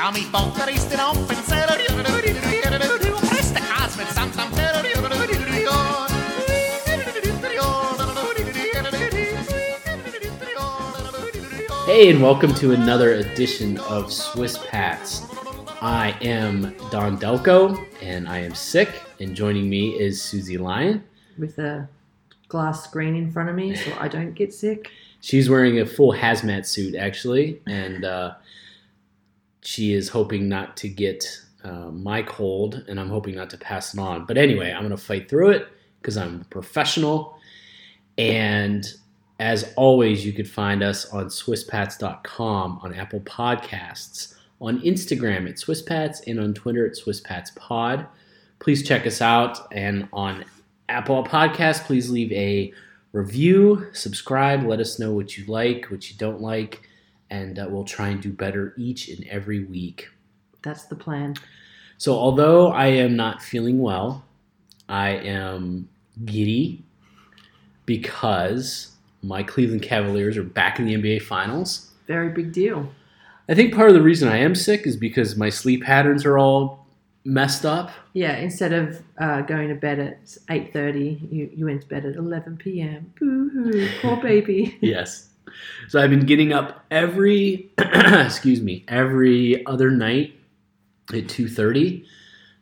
Ja, mi poker ist den Open Seller. Presta Kas mit Samt am Teller. Hey, and welcome to another edition of Swiss Pats. I am Don Delco, and I am sick. And joining me is Susie Lyon. with a glass screen in front of me so I don't get sick. She's wearing a full hazmat suit, actually, and uh, she is hoping not to get uh, my cold, and I'm hoping not to pass it on. But anyway, I'm going to fight through it because I'm professional. And as always, you could find us on SwissPats.com, on Apple Podcasts, on Instagram at SwissPats, and on Twitter at SwissPatsPod. Please check us out. And on Apple Podcasts, please leave a review, subscribe, let us know what you like, what you don't like, and uh, we'll try and do better each and every week. That's the plan. So, although I am not feeling well, I am giddy because my Cleveland Cavaliers are back in the NBA Finals. Very big deal. I think part of the reason I am sick is because my sleep patterns are all messed up. Yeah, instead of uh, going to bed at 8.30, you, you went to bed at 11 p.m. Boo-hoo, poor baby. Yes. So I've been getting up every excuse me, every other night at 2:30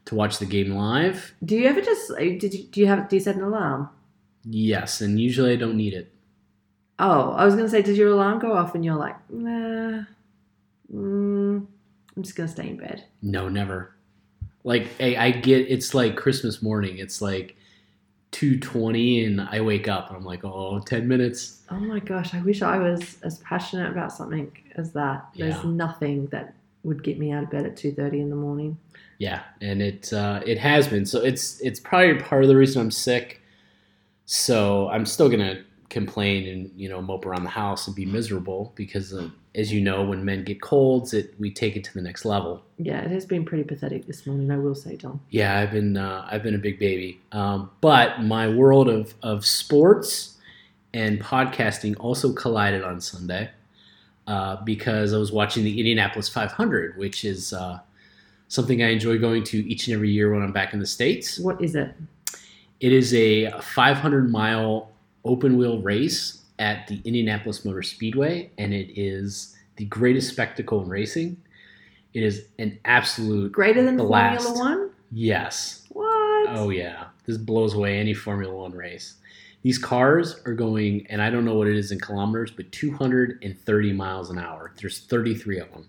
to watch the game live. Do you ever just, did you, do you have, do you set an alarm? Yes, and usually I don't need it. Oh, I was going to say, did your alarm go off and you're like, nah, mm, I'm just going to stay in bed? No, never. Like I, I get it's like Christmas morning. It's like 2:20 and I wake up and I'm like, "Oh, 10 minutes." Oh my gosh, I wish I was as passionate about something as that. There's Yeah. nothing that would get me out of bed at 2.30 in the morning. Yeah, and it uh, it has been. So it's it's probably part of the reason I'm sick. So I'm still gonna complain and you know mope around the house and be miserable because, uh, as you know, when men get colds, it we take it to the next level. Yeah, it has been pretty pathetic this morning, I will say, Don. Yeah, I've been uh, I've been a big baby, um, but my world of of sports and podcasting also collided on Sunday uh, because I was watching the Indianapolis 500, which is uh, something I enjoy going to each and every year when I'm back in the states. What is it? It is a 500 mile open wheel race at the Indianapolis Motor Speedway, and it is the greatest spectacle in racing. It is an absolute Greater than blast. Formula One? Yes. What? Oh yeah, this blows away any Formula One race. These cars are going, and I don't know what it is in kilometers, but 230 miles an hour. There's 33 of them,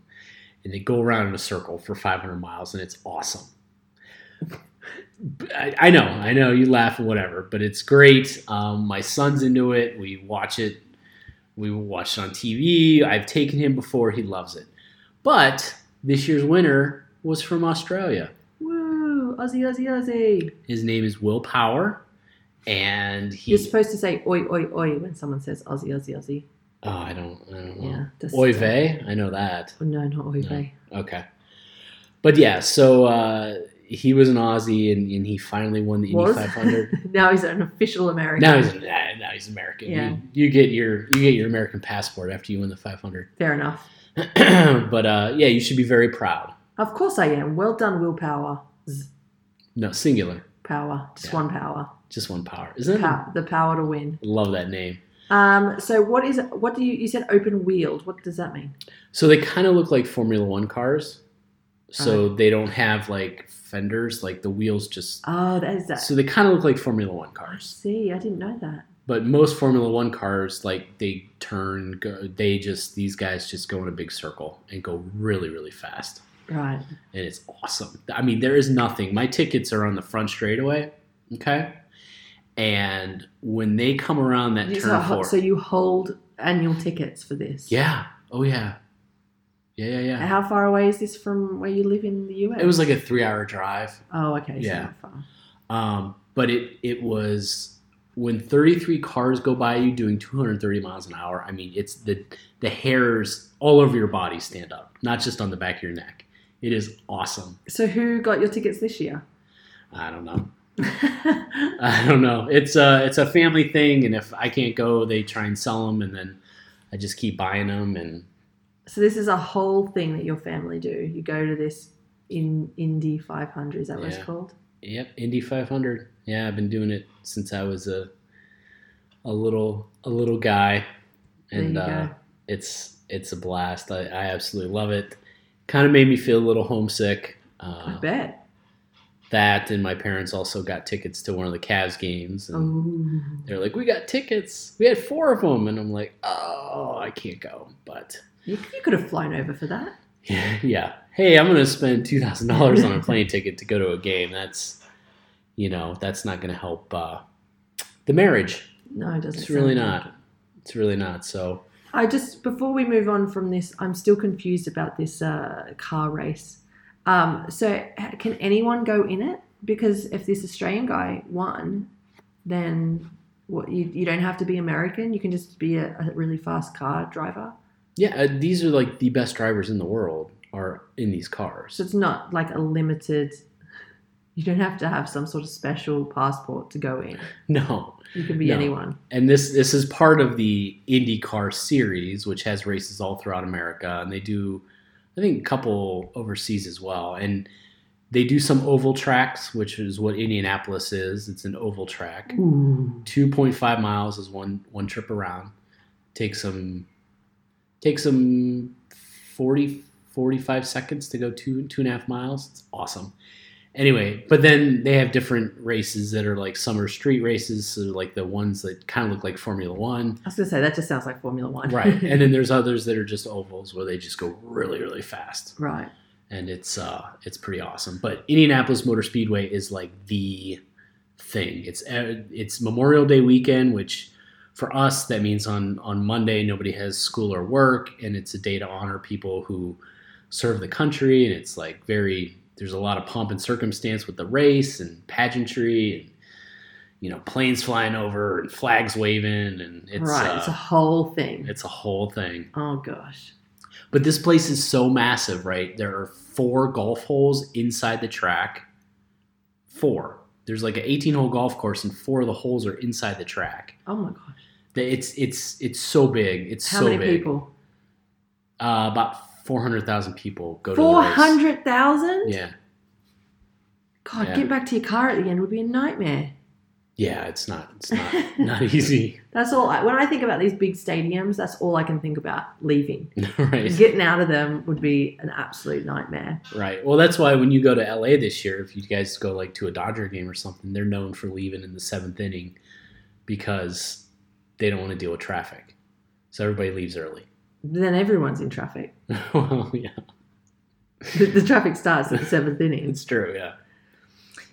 and they go around in a circle for 500 miles, and it's awesome. I, I know, I know, you laugh and whatever, but it's great. Um, my son's into it. We watch it. We watch it on TV. I've taken him before. He loves it. But this year's winner was from Australia. Woo! Aussie, Aussie, Aussie. His name is Will Power, and he. You're supposed to say oi, oi, oi when someone says Aussie, Aussie, Aussie. oh, I don't. I don't know. Yeah. Oy vey, I know that. Oh, no, not No. vey. Okay, but yeah, so uh, he was an Aussie, and, and he finally won the Indy 500. now he's an official American. now he's now he's American. Yeah. You, you get your you get your American passport after you win the 500. Fair enough. but uh, yeah, you should be very proud. Of course I am. Well done, willpower. No, singular, Power. Just Yeah. one power. just one power, isn't it? The power to win. Love that name. Um, so what is what do you you said open wheeled? What does that mean? So they kind of look like Formula One cars. Uh-huh. So they don't have like fenders, like the wheels just. Oh, that is that. So they kind of look like Formula One I cars. see. I didn't know that. But most Formula One cars, like they turn, go, they just these guys just go in a big circle and go really, really fast, Right. and it's awesome. I mean, there is nothing. My tickets are on the front straightaway, okay, and when they come around that You- turn so, four, so you hold annual tickets for this? yeah, oh yeah, yeah, yeah, yeah. How far away is this from where you live in the US? It was like a three-hour drive. Oh, okay. So Yeah. Um, but it it was when 33 cars go by you doing 230 miles an hour. I mean, it's the the hairs all over your body stand up, not just on the back of your neck. It is awesome. So who got your tickets this year? I don't know. I don't know. It's a it's a family thing, and if I can't go, they try and sell them, and then I just keep buying them. And So this is a whole thing that your family do. You go to this in Indy 500. Is that what Yeah. it's called? Yep, Indy 500. Yeah, I've been doing it since I was a a little a little guy, and uh, it's it's a blast. I, I absolutely love it. Kind of made me feel a little homesick. I Uh, bet. that and my parents also got tickets to one of the Cavs games, and Oh, they're like, "We got tickets. We had four of them," and I'm like, "Oh, I can't go." But you, you could have flown over for that. yeah, hey, I'm gonna spend two thousand dollars on a plane ticket to go to a game. That's you know, that's not gonna help uh, the marriage. No, it doesn't. It's really not. it. It's really not. So I just before we move on from this, I'm still confused about this uh, car race. Um, so can anyone go in it? Because if this Australian guy won, then what you, you don't have to be American. You can just be a, a really fast car driver. Yeah, uh, these are like the best drivers in the world are in these cars. So it's not like a limited. You don't have to have some sort of special passport to go in. No, You can be No. anyone. and this this is part of the IndyCar series, which has races all throughout America, and they do, I think, a couple overseas as well, and they do some oval tracks, which is what Indianapolis is. It's an oval track. 2.5 miles is one one trip around take some take them 40 45 seconds to go two two and a half miles it's awesome anyway but then they have different races that are like summer street races so like the ones that kind of look like formula one I was gonna say that just sounds like Formula One. right and then there's others that are just ovals where they just go really really fast right. and it's uh it's pretty awesome. But Indianapolis Motor Speedway is like the thing. It's uh, it's Memorial Day weekend, which for us that means on on Monday nobody has school or work, and it's a day to honor people who serve the country, and it's like very there's a lot of pomp and circumstance with the race and pageantry and you know planes flying over and flags waving and it's right. uh, it's a whole thing. it's a whole thing. oh gosh. But this place is so massive, right? There are four golf holes inside the track. Four. There's like an 18 hole golf course, and four of the holes are inside the track. Oh my gosh. It's it's it's so big. It's How so many big. people? Uh, about 400,000 people go to the Four race. Yeah, God, Yeah. get back to your car at the end would be a nightmare. yeah. It's not it's not not easy, That's all. I, when I think about these big stadiums, that's all I can think about. Leaving, right? getting out of them would be an absolute nightmare. Right. Well, that's why when you go to LA this year, if you guys go like to a Dodger game or something, they're known for leaving in the seventh inning because they don't want to deal with traffic. So everybody leaves early. Then everyone's in traffic. well, yeah, The, the traffic starts at the seventh inning. it's true. Yeah.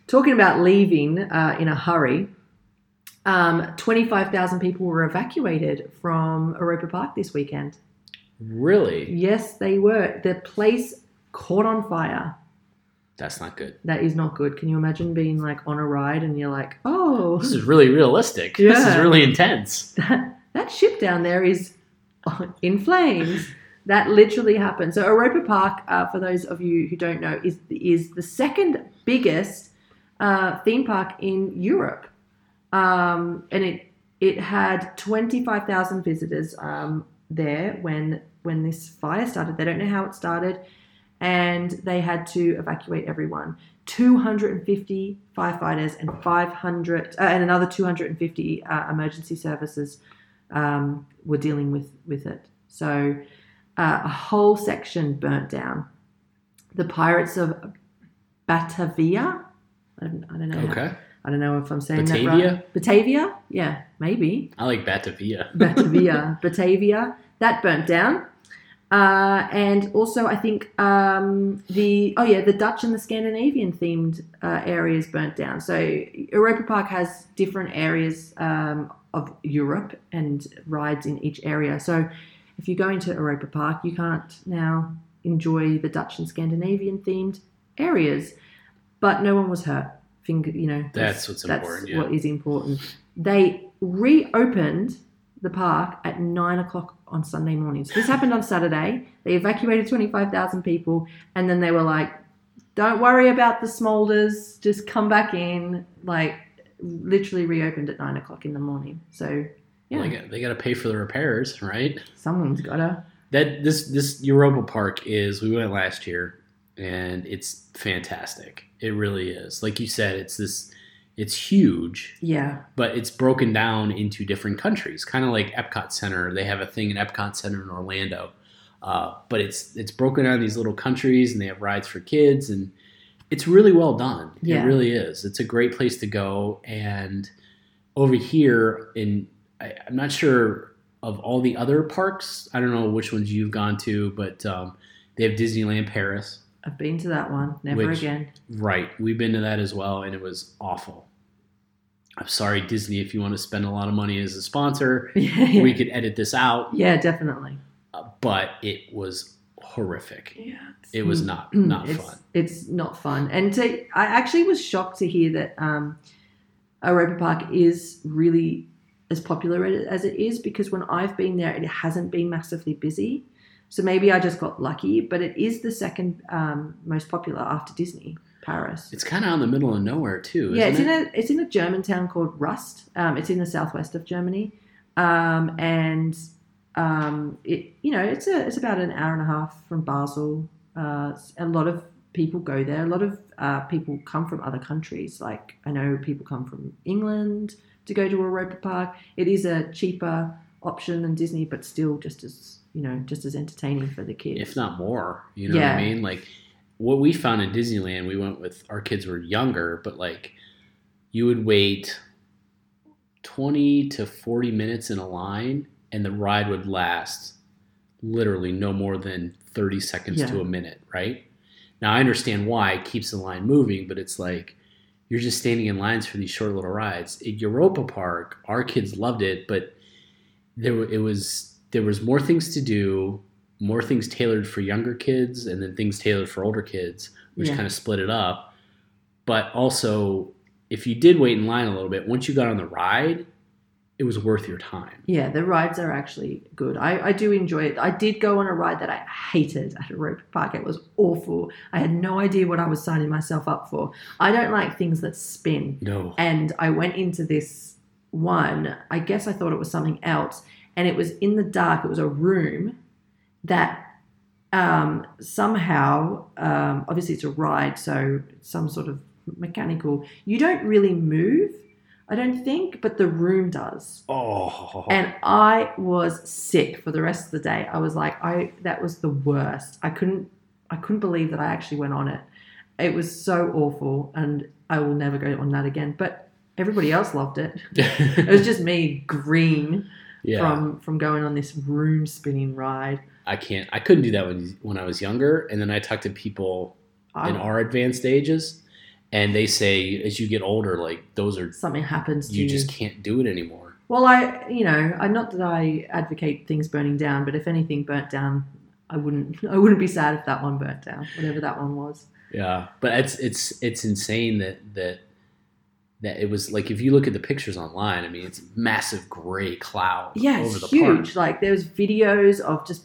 Talking about leaving uh, in a hurry, um, 25,000 people were evacuated from Europa Park this weekend. Really? Yes, they were. The place caught on fire. That's not good. That is not good. Can you imagine being like on a ride and you're like, oh, This is really realistic. This is really intense. that, that ship down there is in flames. That literally happened. So Europa Park, uh, for those of you who don't know, is is the second biggest uh, theme park in Europe, um, and it it had twenty five thousand visitors um, there when when this fire started. They don't know how it started, and they had to evacuate everyone. 250 firefighters and 500 uh, and another 250 uh, emergency services um, were dealing with with it. So uh, a whole section burnt down. The pirates of Batavia. I don't, I don't know. how- Okay. I don't know if I'm saying that Batavia? right. Batavia. Yeah, maybe. I like Batavia. Batavia, Batavia, that burnt down. Uh, and also, I think um, the oh yeah, the Dutch and the Scandinavian themed uh, areas burnt down. So Europa Park has different areas um, of Europe and rides in each area. So if you go into Europa Park, you can't now enjoy the Dutch and Scandinavian themed areas. But no one was hurt. Finger, you know, That's what's important, yeah. what is important. They reopened the park at nine o'clock on Sunday morning. So this happened on Saturday. They evacuated 25,000 people, and then they were like, don't worry about the smolders, just come back in. Like, literally reopened at nine o'clock in the morning. So, yeah, They got, they got to pay for the repairs, right? someone's got to. that this this Europa Park is. We went last year, and it's fantastic. It really is. Like you said, it's this. It's huge, Yeah. but it's broken down into different countries, kind of like Epcot Center. They have a thing in Epcot Center in Orlando, uh, but it's it's broken down these little countries, and they have rides for kids, and it's really well done. Yeah. It really is. It's a great place to go, and over here in I, I'm not sure of all the other parks. I don't know which ones you've gone to, but um, they have Disneyland Paris. I've been to that one. Never Which- again. Right. We've been to that as well, and it was awful. I'm sorry, Disney, if you want to spend a lot of money as a sponsor, yeah. we could edit this out, yeah, definitely. uh, but it was horrific. Yeah. It was not not it's, fun. It's not fun. And to, I actually was shocked to hear that um, Europa Park is really as popular as it is because when I've been there, it hasn't been massively busy. So maybe I just got lucky, but it is the second um, most popular after Disney, Paris. It's kind of out in the middle of nowhere too. yeah, it's isn't in a it's in a German town called Rust. Um, it's in the southwest of Germany, um, and um, it you know it's a it's about an hour and a half from Basel. Uh, a lot of people go there. A lot of uh, people come from other countries. Like I know people come from England to go to Europa Park. It is a cheaper option than Disney, but still just as you know just as entertaining for the kids. if not more. You know what I mean? Like what we found in Disneyland, we went with our kids were younger, but like you would wait 20 to 40 minutes in a line and the ride would last literally no more than 30 seconds Yeah. to a minute, right? Now I understand why it keeps the line moving, but it's like you're just standing in lines for these short little rides. At Europa Park, our kids loved it, but there it was there was more things to do, more things tailored for younger kids, and then things tailored for older kids, which Yeah. kind of split it up. But also, if you did wait in line a little bit, once you got on the ride, it was worth your time. Yeah, the rides are actually good. I, I do enjoy it. I did go on a ride that I hated at Europa Park. It was awful. I had no idea what I was signing myself up for. I don't like things that spin. No, And I went into this one, I guess I thought it was something else. And it was in the dark. It was a room that um, somehow, um, obviously, it's a ride, so some sort of mechanical. You don't really move, I don't think, but the room does. oh, And I was sick for the rest of the day. I was like, I that was the worst. I couldn't I couldn't believe that I actually went on it. It was so awful and I will never go on that again. But everybody else loved it. It was just me green yeah. from from going on this room spinning ride. I can't. I couldn't do that when when I was younger, and then I talk to people in ah. our advanced ages, and they say as you get older, like those are something happens to you you. just can't do it anymore. Well, I, you know, I not that I advocate things burning down, but if anything burnt down, I wouldn't, I wouldn't be sad if that one burnt down, whatever that one was. Yeah, but it's it's it's insane that that that it was like if you look at the pictures online, I mean, it's massive gray cloud Yeah, over it's the huge. park. Like there's videos of just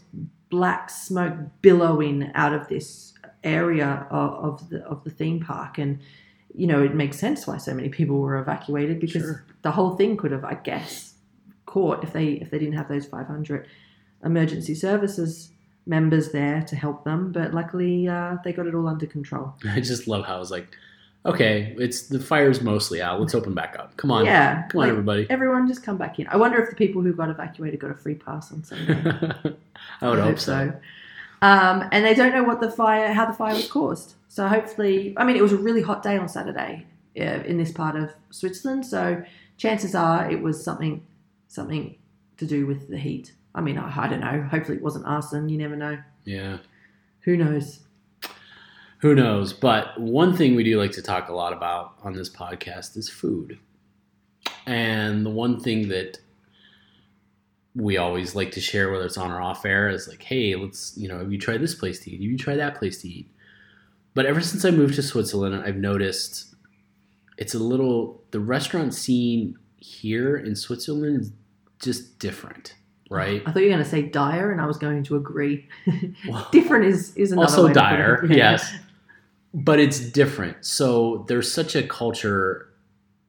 black smoke billowing out of this area of, of the of the theme park, and you know it makes sense why so many people were evacuated because Sure. the whole thing could have, I guess, caught if they if they didn't have those 500 emergency services members there to help them. But luckily, uh, they got it all under control. I just love how I was like, okay, it's the fire's mostly out. Let's open back up. Come on, yeah, come on, like, everybody. everyone just come back in. I wonder if the people who got evacuated got a free pass on Sunday. I would hope so. Um, and they don't know what the fire, how the fire was caused. So hopefully, I mean, it was a really hot day on Saturday uh, in this part of Switzerland. So chances are it was something, something to do with the heat. I mean, I, I don't know. Hopefully, it wasn't arson. You never know. Yeah. Who knows? Who knows? But one thing we do like to talk a lot about on this podcast is food. And the one thing that we always like to share, whether it's on or off air, is like, hey, let's, you know, have you tried this place to eat? Have you tried that place to eat? But ever since I moved to Switzerland, I've noticed it's a little, the restaurant scene here in Switzerland is just different, right? I thought you were going to say dire, and I was going to agree. Well- Different is is another also way to put it. dire, yes. But it's different. So there's such a culture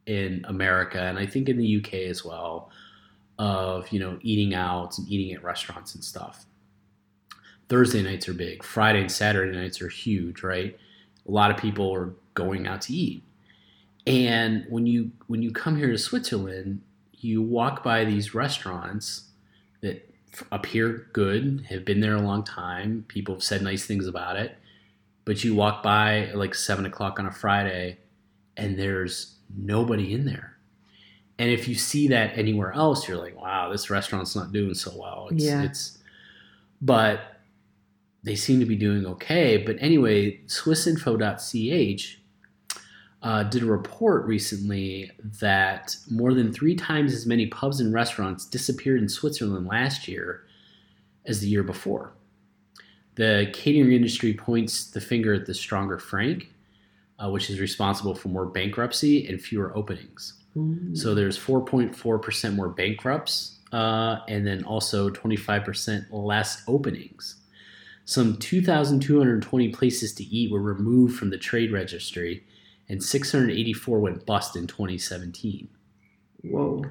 in America, and I think in the UK as well, of you know eating out and eating at restaurants and stuff. Thursday nights are big. Friday and Saturday nights are huge, right? A lot of people are going out to eat. And when you when you come here to Switzerland, you walk by these restaurants that appear good, have been there a long time. People have said nice things about it. But you walk by like seven o'clock on a Friday, and there's nobody in there. And if you see that anywhere else, you're like, wow, this restaurant's not doing so well. It's, Yeah. it's but they seem to be doing okay. But anyway, Swissinfo.ch uh, did a report recently that more than three times as many pubs and restaurants disappeared in Switzerland last year as the year before. The catering industry points the finger at the stronger franc, uh, which is responsible for more bankruptcy and fewer openings. Ooh. So there's 4.4% more bankrupts, uh, and then also 25% less openings. Some 2,220 places to eat were removed from the trade registry, and 684 went bust in 2017. Whoa.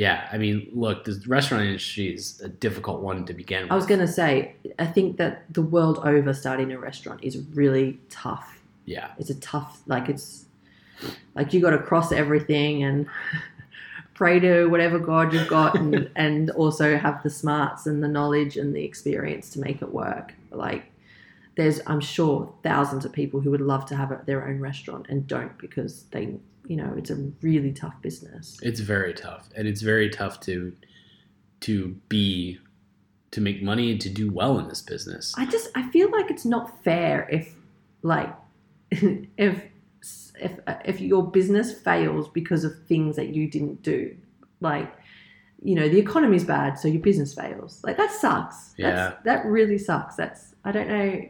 Yeah, I mean, look, the restaurant industry is a difficult one to begin with. I was going to say, I think that the world over starting a restaurant is really tough. yeah, It's a tough, like, it's like you got to cross everything and pray to whatever God you've got and, and also have the smarts and the knowledge and the experience to make it work. Like, there's, I'm sure, thousands of people who would love to have a, their own restaurant and don't because they, you know, it's a really tough business. it's very tough, and it's very tough to to be to make money and to do well in this business. I just I feel like it's not fair if like if if if your business fails because of things that you didn't do like you know the economy's bad so your business fails like that sucks Yeah. That's, that really sucks that's I don't know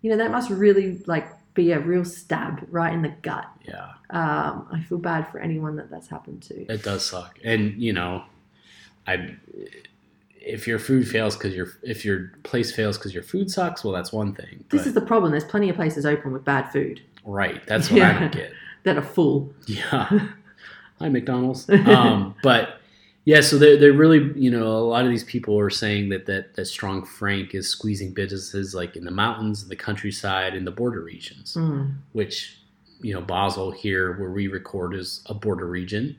you know that must really like be a real stab right in the gut Yeah. um I feel bad for anyone that that's happened to It does suck, and you know, I if your food fails because your if your place fails because your food sucks, well, that's one thing. this is the problem there's plenty of places open with bad food right. That's what I don't get. that are full Yeah. Hi, McDonald's. Um, but yeah, so they're, they're really, you know, a lot of these people are saying that, that that strong franc is squeezing businesses like in the mountains, the countryside, and the border regions. Mm. which you know Basel here where we record is a border region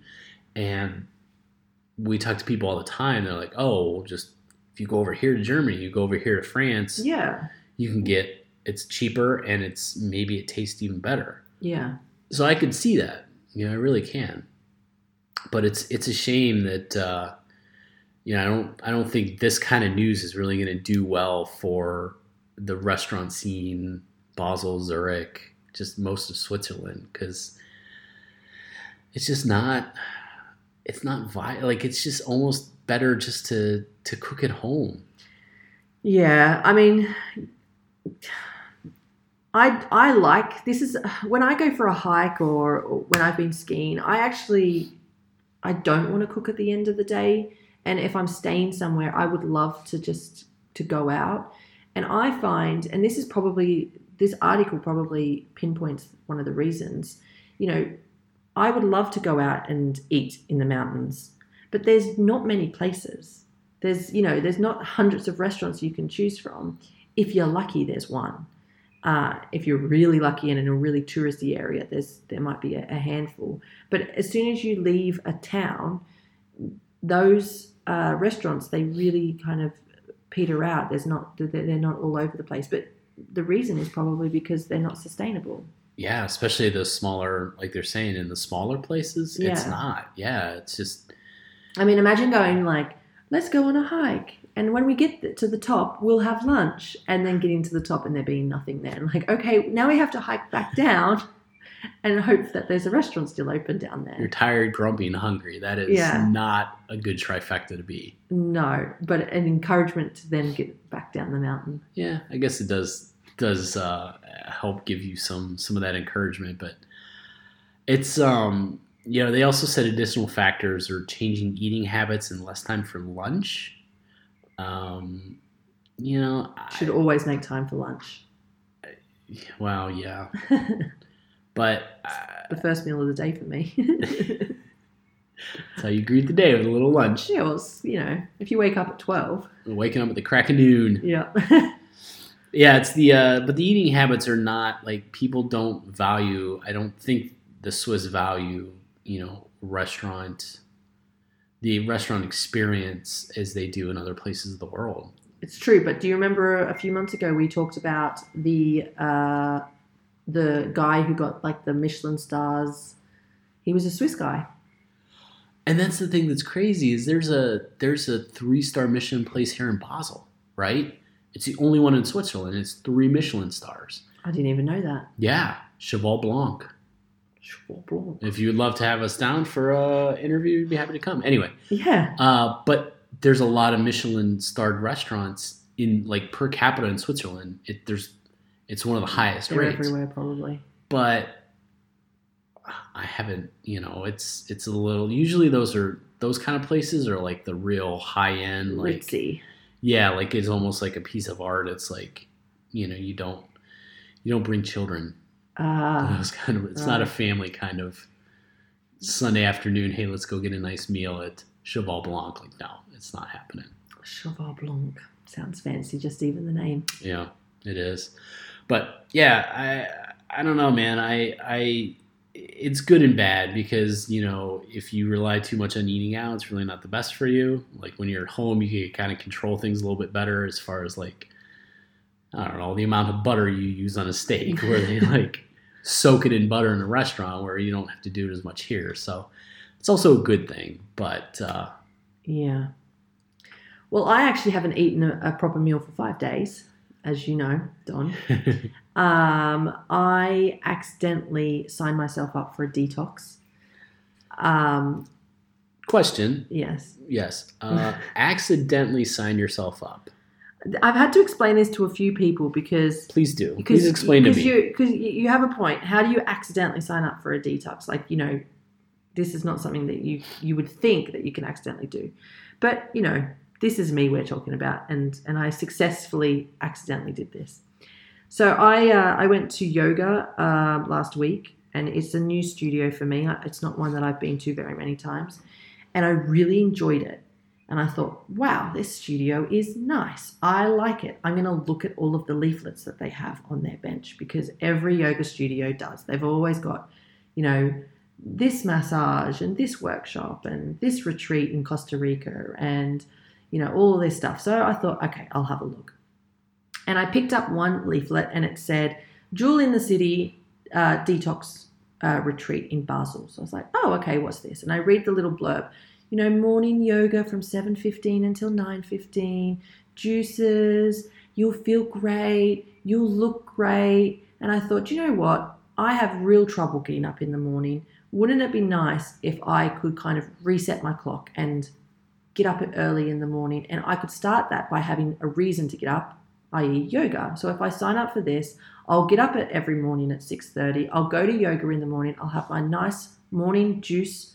and we talk to people all the time they're like oh well, just if you go over here to Germany you go over here to France yeah you can get it's cheaper and it's maybe it tastes even better yeah so I could see that you know I really can but it's it's a shame that uh you know I don't I don't think this kind of news is really going to do well for the restaurant scene Basel Zurich just most of Switzerland because it's just not it's not vi- like it's just almost better just to to cook at home Yeah, I mean, I I like this is when I go for a hike or, or when I've been skiing. I actually I don't want to cook at the end of the day, and if I'm staying somewhere, I would love to just to go out. And I find, and this is probably this article probably pinpoints one of the reasons. You know, I would love to go out and eat in the mountains, but there's not many places there's you know there's not hundreds of restaurants you can choose from if you're lucky there's one uh, if you're really lucky and in a really touristy area there's there might be a, a handful. But as soon as you leave a town those uh, restaurants they really kind of peter out. There's not they're they're not all over the place. But the reason is probably because they're not sustainable. Yeah especially the smaller like they're saying in the smaller places yeah. it's not. Yeah it's just I mean, imagine going like, let's go on a hike. And when we get to the top, we'll have lunch and then getting to the top and there being nothing there. And like, okay, now we have to hike back down and hope that there's a restaurant still open down there. you're tired grumpy and hungry that is Yeah. not a good trifecta to be No, but an encouragement to then get back down the mountain. yeah i guess it does does uh, help give you some some of that encouragement but it's um you know they also said additional factors are changing eating habits and less time for lunch um you know Should I, always make time for lunch. well yeah but the first meal of the day for me. that's how you greet the day with a little lunch yeah, well, it's, you know, if you wake up at 12, waking up at the crack of noon yeah. Yeah, it's the uh, but the eating habits are not like people don't value. I don't think the Swiss value, you know, restaurant, the restaurant experience as they do in other places of the world. It's true, but do you remember a few months ago we talked about the uh, the guy who got like the Michelin stars? He was a Swiss guy. And that's the thing that's crazy is there's a there's a three star Michelin place here in Basel, right? It's the only one in Switzerland. It's three Michelin stars. I didn't even know that. Yeah, Cheval Blanc. If you would love to have us down for a interview, we'd be happy to come. Anyway, Yeah. uh, but there's a lot of Michelin starred restaurants in like per capita in Switzerland. It there's it's one of the highest They're rates. everywhere probably. but I haven't, you know, it's it's a little. Usually, those are those kind of places are like the real high end, like Ritzy. yeah, like it's almost like a piece of art. It's like, you know, you don't you don't bring children. Ah, Those kind of. It's not a family kind of Sunday afternoon. Hey, let's go get a nice meal at Cheval Blanc. Like, no, it's not happening. Cheval Blanc. Sounds fancy, just even the name. Yeah, it is. But yeah, I I don't know, man. I I it's good and bad because you know if you rely too much on eating out, it's really not the best for you. Like when you're at home, you can kind of control things a little bit better as far as like I don't know the amount of butter you use on a steak, where they like soak it in butter in a restaurant, where you don't have to do it as much here. So it's also a good thing. But uh, Yeah. Well, I actually haven't eaten a, a proper meal for five days, as you know, Don. Um, I accidentally signed myself up for a detox. Um, question, yes. yes, uh, accidentally sign yourself up. I've had to explain this to a few people because Please do. because Please explain to because me. you because you have a point. How do you accidentally sign up for a detox? Like you know, this is not something that you you would think that you can accidentally do, but you know, this is me we're talking about, and and I successfully accidentally did this. So I uh, I went to yoga um, last week, and it's a new studio for me. It's not one that I've been to very many times, and I really enjoyed it. And I thought, wow, this studio is nice. I like it. I'm going to look at all of the leaflets that they have on their bench because every yoga studio does. They've always got, you know, this massage and this workshop and this retreat in Costa Rica and, you know, all this stuff. So I thought, okay, I'll have a look. And I picked up one leaflet and it said, Jewel in the City uh, Detox uh, Retreat in Basel. So I was like, oh, okay, what's this? And I read the little blurb you know, morning yoga from 7.15 until 9.15, juices, you'll feel great, you'll look great. And I thought, you know what? I have real trouble getting up in the morning. Wouldn't it be nice if I could kind of reset my clock and get up early in the morning? And I could start that by having a reason to get up, i.e. yoga. So if I sign up for this, I'll get up at every morning at 6.30. I'll go to yoga in the morning. I'll have my nice morning juice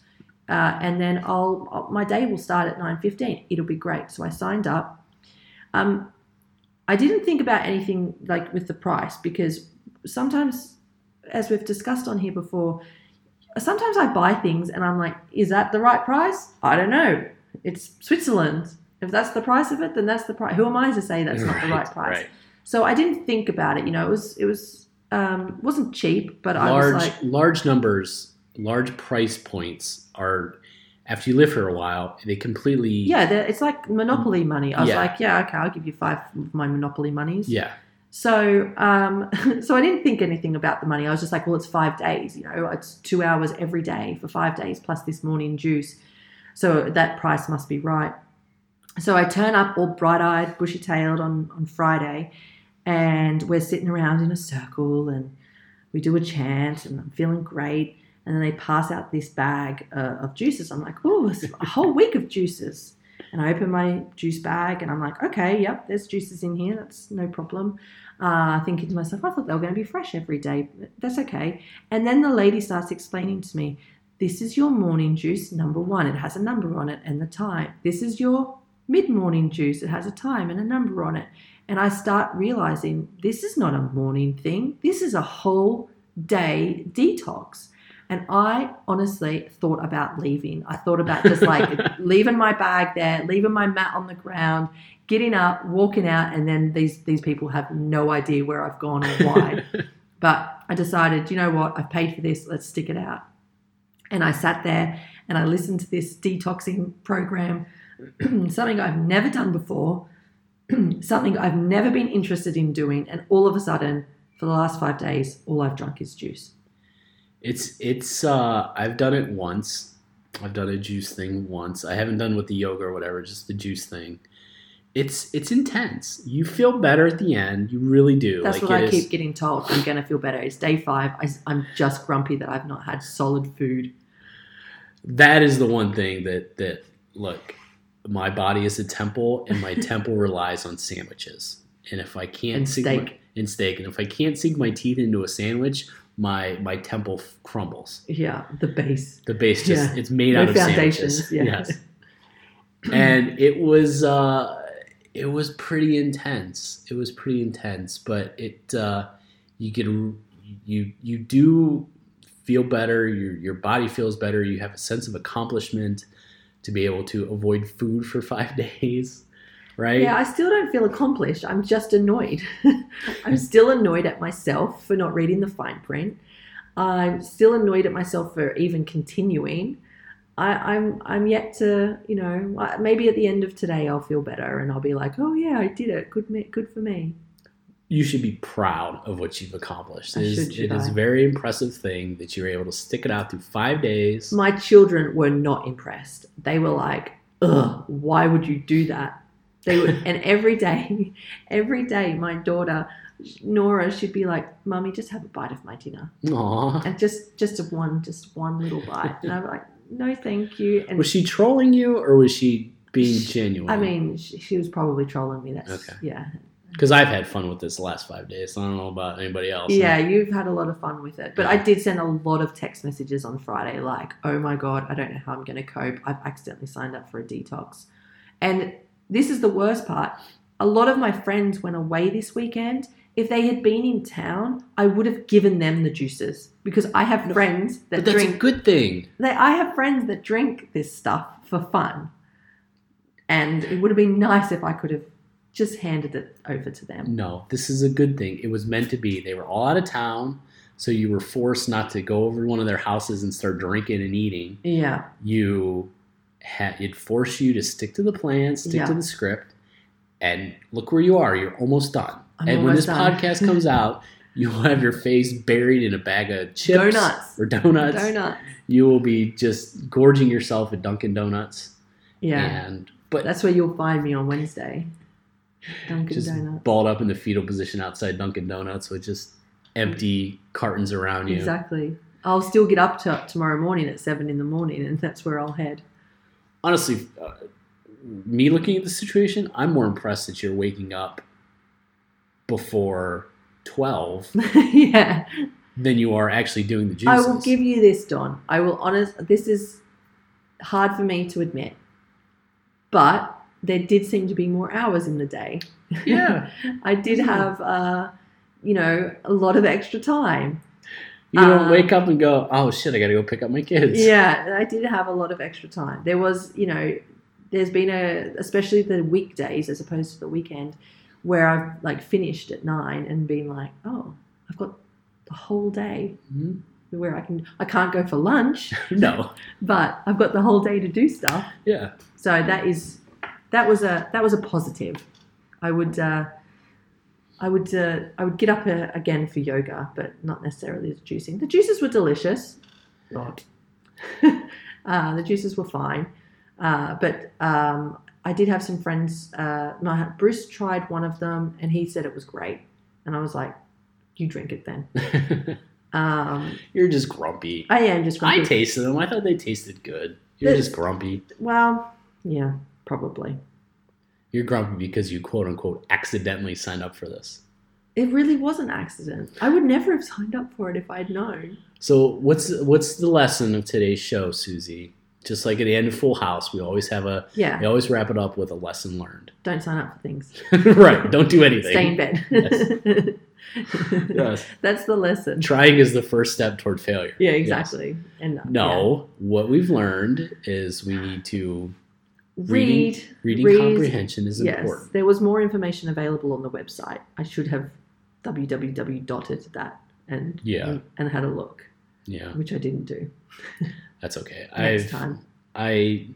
uh, and then I'll, my day will start at 9:15. It'll be great. So I signed up. Um, I didn't think about anything like with the price because sometimes, as we've discussed on here before, sometimes I buy things and I'm like, is that the right price? I don't know. It's Switzerland. If that's the price of it, then that's the price. Who am I to say that's not the right price? Right. So I didn't think about it. You know, it was it was um, wasn't cheap, but I was like, large numbers, large price points are. After you live for a while, they completely. Yeah, it's like monopoly money. I was Yeah. like, yeah, okay, I'll give you five of my monopoly monies. Yeah. So, um, so I didn't think anything about the money. I was just like, well, it's five days. You know, it's two hours every day for five days plus this morning juice. So that price must be right. So I turn up all bright-eyed, bushy-tailed on on Friday, and we're sitting around in a circle and we do a chant, and I'm feeling great. And then they pass out this bag uh, of juices. I'm like, oh, it's a whole week of juices. And I open my juice bag and I'm like, okay, yep, there's juices in here. That's no problem. Uh, thinking to myself, I thought they were going to be fresh every day. That's okay. And then the lady starts explaining to me, this is your morning juice number one. It has a number on it and the time. This is your mid morning juice. It has a time and a number on it. And I start realizing this is not a morning thing. This is a whole day detox. And I honestly thought about leaving. I thought about just like leaving my bag there, leaving my mat on the ground, getting up, walking out, and then these these people have no idea where I've gone or why. but I decided, you know what, I've paid for this, let's stick it out. And I sat there and I listened to this detoxing program, something I've never done before, something I've never been interested in doing, and all of a sudden, for the last five days, all I've drunk is juice. It's it's uh I've done it once. I've done a juice thing once. I haven't done with the yoga or whatever, just the juice thing. It's it's intense. You feel better at the end. You really do. That's Like, what I is- keep getting told. I'm to feel better. It's day five. I, am just grumpy that I've not had solid food. That is the one thing that that look, my body is a temple, and my temple relies on sandwiches. And if I can't And sink steak. my, and steak, and if I can't sink my teeth into a sandwich, my my temple f- crumbles. Yeah, the base. The base just Yeah. it's made No out of foundations, yeah. Yes. and it was uh it was pretty intense. It was pretty intense, but it uh you get you you do feel better, your your body feels better, you have a sense of accomplishment to be able to avoid food for 5 days, right? Yeah, I still don't feel accomplished. I'm just annoyed. I'm still annoyed at myself for not reading the fine print. I'm still annoyed at myself for even continuing. I, I'm I'm yet to you know maybe at the end of today I'll feel better and I'll be like oh yeah I did it good good for me you should be proud of what you've accomplished. I It is, should, should it is a very impressive thing that you're able to stick it out through 5 days. my children were not impressed. They were like, "Ugh, why would you do that?" They would, and every day, every day, my daughter Nora should be like, "Mummy, just have a bite of my dinner, Aw. and just just a one, just one little bite." And I'm like, "No, thank you." And Was she trolling you or was she being genuine? I mean, she, she was probably trolling me. That's Okay. yeah, because I've had fun with this the last five days. I don't know about anybody else. yeah. You've had a lot of fun with it, but Yeah. I did send a lot of text messages on Friday, like, "Oh my god, I don't know how I'm going to cope. I've accidentally signed up for a detox," and this is the worst part. A lot of my friends went away this weekend. If they had been in town, I would have given them the juices because I have friends that drink. but that's drink a good thing. they, I have friends that drink this stuff for fun. And it would have been nice if I could have just handed it over to them. No, this is a good thing. It was meant to be. They were all out of town, so you were forced not to go over to one of their houses and start drinking and eating. Yeah. You had it forced you to stick to the plan, stick Yeah. to the script, and look where you are. You're almost done. I'm and when this done. podcast comes out, you will have your face buried in a bag of chips Donuts. or donuts. Donut. You will be just gorging yourself at Dunkin' Donuts. Yeah. And but That's where you'll find me on Wednesday. Dunkin' just Donuts. balled up in the fetal position outside Dunkin' Donuts with just empty cartons around you. Exactly. I'll still get up to tomorrow morning at seven in the morning, and that's where I'll head. Honestly, uh, me looking at the situation, I'm more impressed that you're waking up before 12 yeah. than you are actually doing the juices. I will give you this, Don. I will honest. This is hard for me to admit, but there did seem to be more hours in the day. Yeah. I did Yeah. have, uh, you know, a lot of extra time. You don't Uh, wake up and go, oh shit, I gotta go pick up my kids. Yeah, I did have a lot of extra time. There was, you know, there's been a, especially the weekdays as opposed to the weekend, where I've like finished at nine and been like, oh, I've got the whole day Mhm. where I can, I can't go for lunch, No. but I've got the whole day to do stuff. Yeah. So that is, that was a, that was a positive. I would, uh, I would, uh, I would get up uh, again for yoga, but not necessarily the juicing. The juices were delicious. Not. uh, the juices were fine, uh, but um, I did have some friends. Uh, my Bruce tried one of them, and he said it was great, and I was like, "You drink it then." Um, You're just grumpy. I am just. I tasted them. I thought they tasted good. You're The- just grumpy. Well, yeah, probably. You're grumpy because you quote unquote accidentally signed up for this. It really was an accident. I would never have signed up for it if I'd known. So what's what's the lesson of today's show, Susie? Just like at the end of Full House, we always have a Yeah, we always wrap it up with a lesson learned. don't sign up for things. right. Don't do anything. Stay in bed. Yes. Yes. That's the lesson. Trying is the first step toward failure. Yeah, Yes. exactly. And No, what we've learned is we need to yeah. Reading- read. reading read- comprehension is yes, important. there was more information available on the website. I should have www dotted that and Yeah. and had a look, Yeah, which I didn't do. that's okay. Next I've time. I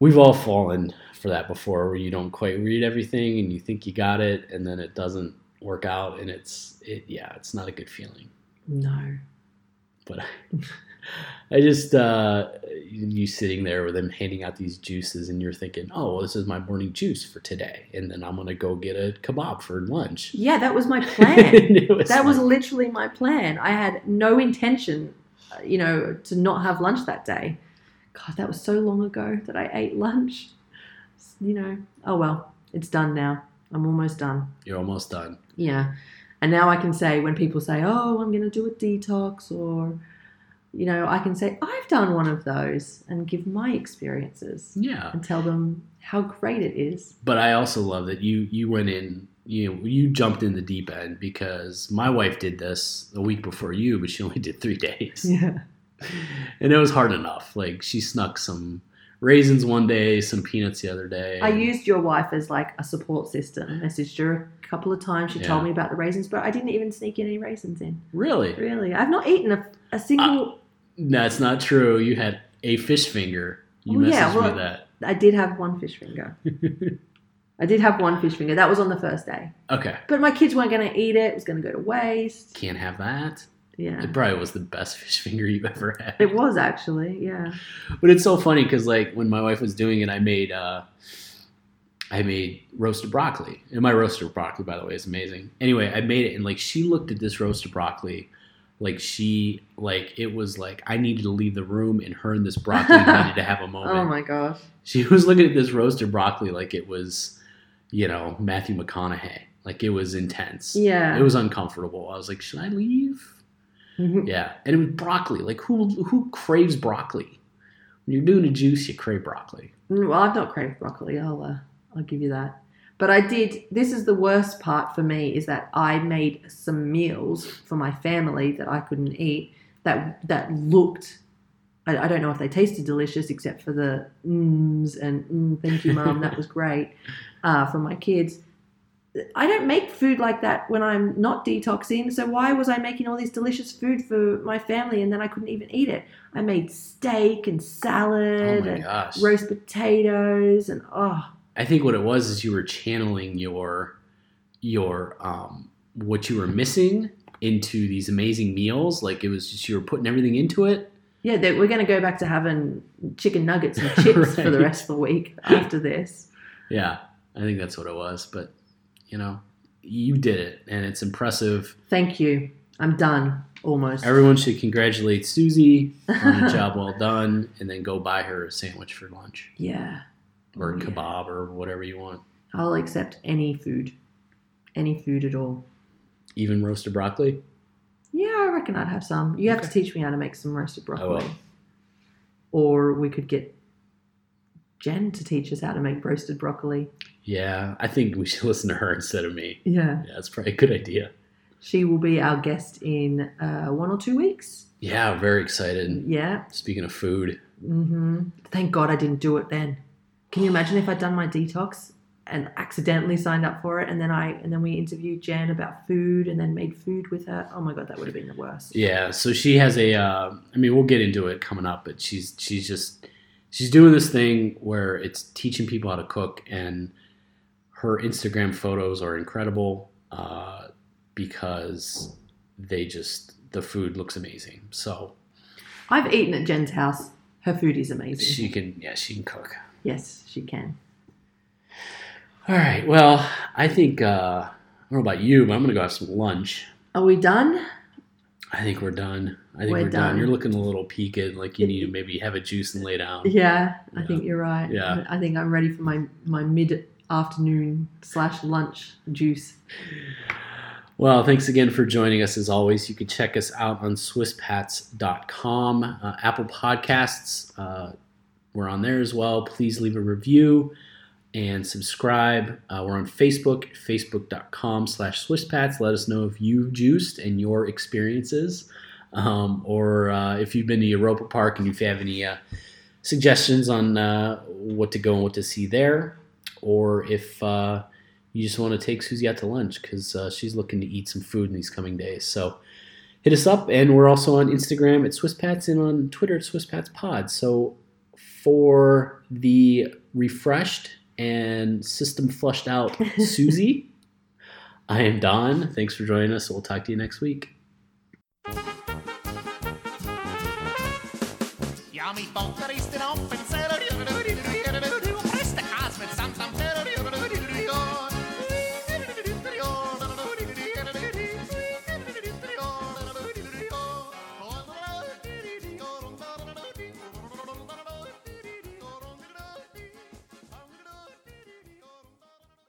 we've all fallen for that before where you don't quite read everything and you think you got it and then it doesn't work out and it's it yeah, it's not a good feeling. No. But I, I just uh you sitting there with them handing out these juices and you're thinking, "Oh, well, this is my morning juice for today." And then I'm going to go get a kebab for lunch. Yeah, that was my plan. Was that was literally my plan. I had no intention, uh, you know, to not have lunch that day. God, that was so long ago that I ate lunch. You know, oh well, it's done now. I'm almost done. you're almost done. Yeah. And now I can say when people say, "Oh, I'm going to do a detox," or you know, I can say, "I've done one of those," and give my experiences Yeah. and tell them how great it is. but I also love that you you went in you know, you jumped in the deep end because my wife did this a week before you, but she only did three days, Yeah. and it was hard enough. Like she snuck some raisins one day, some peanuts the other day. I used your wife as like a support system. I messaged her a couple of times. She told me about the raisins, but I didn't even sneak in any raisins in. really. Really, I've not eaten a, a single. That's not true. You had a fish finger. You Well, messaged yeah, well- me that. I did have one fish finger. I did have one fish finger. That was on the first day. Okay, But my kids weren't going to eat it. It was going to go to waste. can't have that. Yeah. It probably was the best fish finger you've ever had. It was actually, yeah. But it's so funny because like when my wife was doing it, I made uh, I made roasted broccoli, and my roasted broccoli, by the way, is amazing. Anyway, I made it, and like she looked at this roasted broccoli, like she like it was like I needed to leave the room, and her and this broccoli needed to have a moment. Oh my gosh. She was looking at this roasted broccoli like it was, you know, Matthew McConaughey. Like it was intense. Yeah. It was uncomfortable. I was like, should I leave? Yeah, and it was broccoli. Like who who craves broccoli? When you're doing a juice, you crave broccoli. Mm, Well, I've not craved broccoli. I'll uh, I'll give you that. But I did. This is the worst part for me is that I made some meals for my family that I couldn't eat. That that looked. I, I don't know if they tasted delicious, except for the mms and mm, thank you, mum. that was great uh, from my kids. I don't make food like that when I'm not detoxing. So why was I making all this delicious food for my family and then I couldn't even eat it? I made steak and Oh salad my and gosh! roast potatoes and oh I think what it was is you were channeling your your um what you were missing into these amazing meals. Like it was just you were putting everything into it. yeah they, we're going to go back to having chicken nuggets and chips for the rest of the week after this Yeah, I think that's what it was. But you know, you did it, and it's impressive. thank you i'm done almost Everyone should congratulate Susie on a job well done, and then go buy her a sandwich for lunch yeah or Oh, yeah. kebab or whatever you want. i'll accept any food any food at all Even roasted broccoli. yeah i reckon i'd have some you have to teach me how to make some roasted will. broccoli or we could get jen to teach us how to make roasted broccoli Yeah, I think we should listen to her instead of me. yeah Yeah, that's probably a good idea. she will be our guest in uh, one or two weeks Yeah, very excited. yeah Speaking of food, Mm-hmm. Thank God I didn't do it then. Can you imagine if I'd done my detox and accidentally signed up for it, and then I and then we interviewed Jen about food, and then made food with her? Oh my God, that would have been the worst. yeah. So she has a. Uh, I mean, we'll get into it coming up, but she's she's just she's doing this thing where it's teaching people how to cook, and her Instagram photos are incredible uh, because they just the food looks amazing. So I've eaten at Jen's house. Her food is amazing. she can, yeah, she can cook. Yes, she can. All right. Well, I think uh, I don't know about you, but I'm gonna go have some lunch. Are we done? I think we're done. I think We're we're, done. done. You're looking a little peaked, like you need to maybe have a juice and lay down. Yeah, I think you're right. Yeah. I think I'm ready for my my mid afternoon slash lunch juice. Well, thanks again for joining us as always. You can check us out on SwissPats.com, uh, Apple Podcasts. Uh, we're on there as well. Please leave a review. and subscribe. Uh, we're on Facebook, facebook.com slash SwissPats. Let us know if you've juiced and your experiences, um, or uh, if you've been to Europa Park and if you have any uh, suggestions on uh, what to go and what to see there, or if uh, you just want to take Susie out to lunch because uh, she's looking to eat some food in these coming days. So hit us up, and we're also on Instagram at SwissPats and on Twitter at SwissPatsPod. So for the refreshed and system flushed out Susie, I am Don. Thanks for joining us. We'll talk to you next week. Ja,